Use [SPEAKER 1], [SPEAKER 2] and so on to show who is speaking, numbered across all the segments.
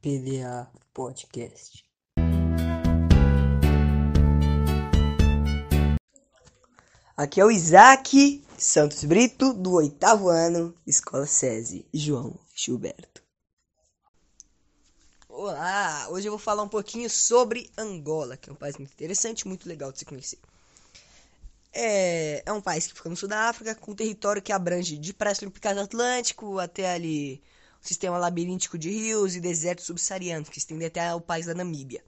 [SPEAKER 1] PDA Podcast. Aqui é o Isaac Santos Brito, do oitavo ano, Escola SESI, João Gilberto. Olá, hoje eu vou falar um pouquinho sobre Angola, que é um país muito interessante, muito legal de se conhecer. É, é um país que fica no sul da África, com um território que abrange de Praia do Atlântico até ali sistema labiríntico de rios e desertos subsaarianos, que estende até o país da Namíbia.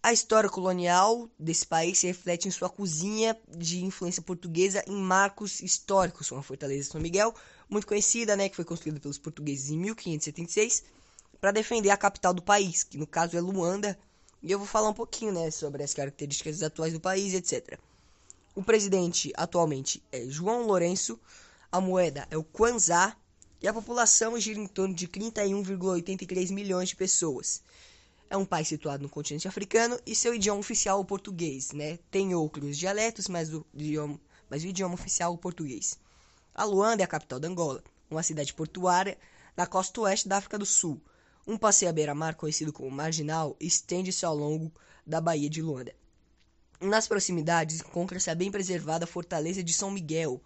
[SPEAKER 1] A história colonial desse país se reflete em sua cozinha de influência portuguesa em marcos históricos, como a Fortaleza de São Miguel, muito conhecida, né, que foi construída pelos portugueses em 1576, para defender a capital do país, que no caso é Luanda, e eu vou falar um pouquinho, né, sobre as características atuais do país, etc. O presidente atualmente é João Lourenço, a moeda é o Kwanzaa e a população gira em torno de 31,83 milhões de pessoas. É um país situado no continente africano e seu idioma oficial é o português, né? Tem outros dialetos, mas o idioma, mas o idioma oficial é o português. A Luanda é a capital da Angola, uma cidade portuária na costa oeste da África do Sul. Um passeio à beira-mar conhecido como Marginal estende-se ao longo da Baía de Luanda. Nas proximidades encontra-se a bem preservada Fortaleza de São Miguel,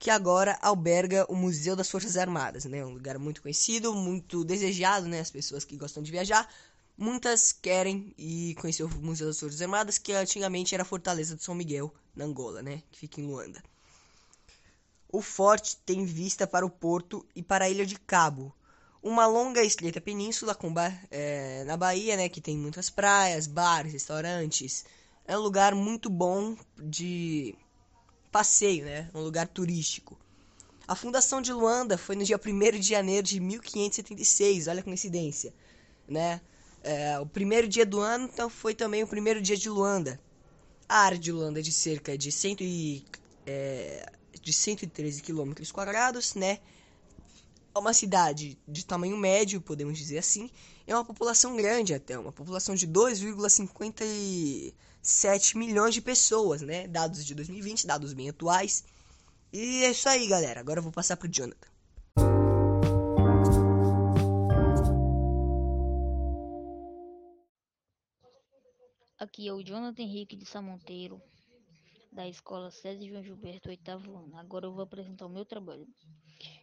[SPEAKER 1] que agora alberga o Museu das Forças Armadas, né? Um lugar muito conhecido, muito desejado, né? As pessoas que gostam de viajar, muitas querem ir conhecer o Museu das Forças Armadas, que antigamente era a Fortaleza de São Miguel, na Angola, né? Que fica em Luanda. O forte tem vista para o porto e para a ilha de Cabo, uma longa e estreita península com é, na Bahia, né? Que tem muitas praias, bares, restaurantes. É um lugar muito bom de passeio, né? Um lugar turístico. A fundação de Luanda foi no dia 1 de janeiro de 1576, olha a coincidência, né? É, o primeiro dia do ano então foi também o primeiro dia de Luanda. A área de Luanda é de cerca de, cento e, é, de 113 quilômetros quadrados, né? É uma cidade de tamanho médio, podemos dizer assim. É uma população grande até, uma população de 2,57 milhões de pessoas, né? Dados de 2020, dados bem atuais. E é isso aí, galera. Agora eu vou passar pro Jonathan.
[SPEAKER 2] Aqui é o Jonathan Henrique de Samonteiro, da Escola César João Gilberto, oitavo ano. Agora eu vou apresentar o meu trabalho.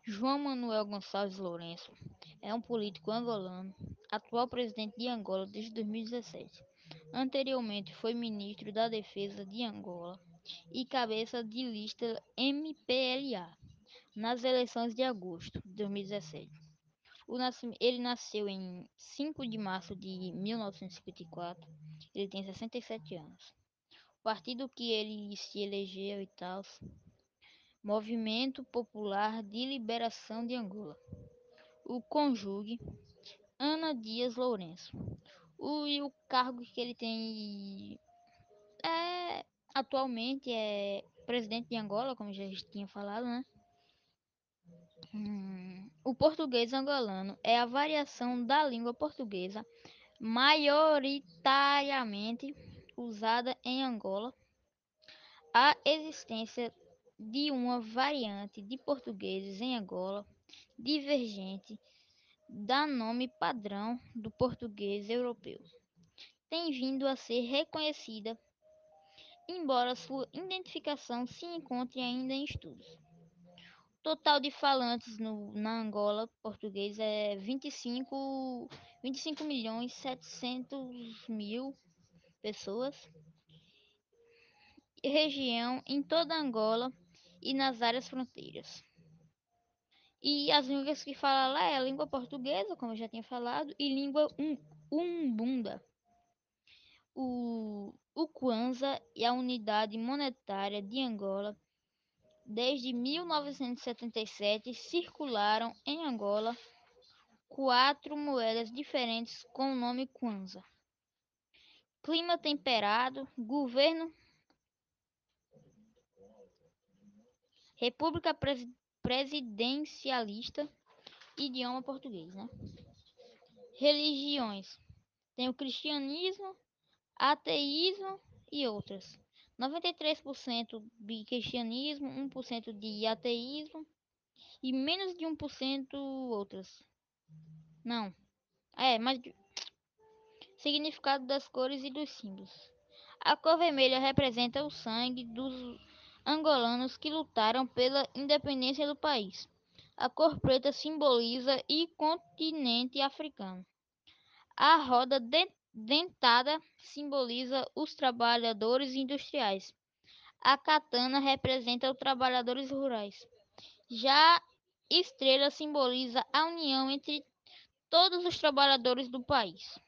[SPEAKER 2] João Manuel Gonçalves Lourenço é um político angolano, atual presidente de Angola desde 2017. Anteriormente foi ministro da Defesa de Angola e cabeça de lista MPLA nas eleições de agosto de 2017. Ele nasceu em 5 de março de 1954. Ele tem 67 anos. O partido que ele se elegeu e tal Movimento Popular de Liberação de Angola. O cônjuge Ana Dias Lourenço. O, e o cargo que ele tem é atualmente é presidente de Angola, como já tinha falado, né? Hum, o português angolano é a variação da língua portuguesa maioritariamente usada em Angola. A existência de uma variante de português em Angola divergente da nome padrão do português europeu, tem vindo a ser reconhecida, embora sua identificação se encontre ainda em estudos. O total de falantes no, na Angola português é 25, 25 milhões 700 mil pessoas. Região em toda Angola e nas áreas fronteiras. E as línguas que fala lá é a língua portuguesa, como eu já tinha falado, e língua um, umbunda. O, o Kwanza e a unidade monetária de Angola, desde 1977, circularam em Angola quatro moedas diferentes com o nome Kwanza. Clima temperado, governo República Presidencialista, idioma português, né? Religiões. Tem o cristianismo, ateísmo e outras. 93% de cristianismo, 1% de ateísmo e menos de 1% outras. Não, É, mas. Significado das cores e dos símbolos. A cor vermelha representa o sangue dos angolanos que lutaram pela independência do país. A cor preta simboliza o continente africano. A roda dentada simboliza os trabalhadores industriais. A katana representa os trabalhadores rurais. Já a estrela simboliza a união entre todos os trabalhadores do país.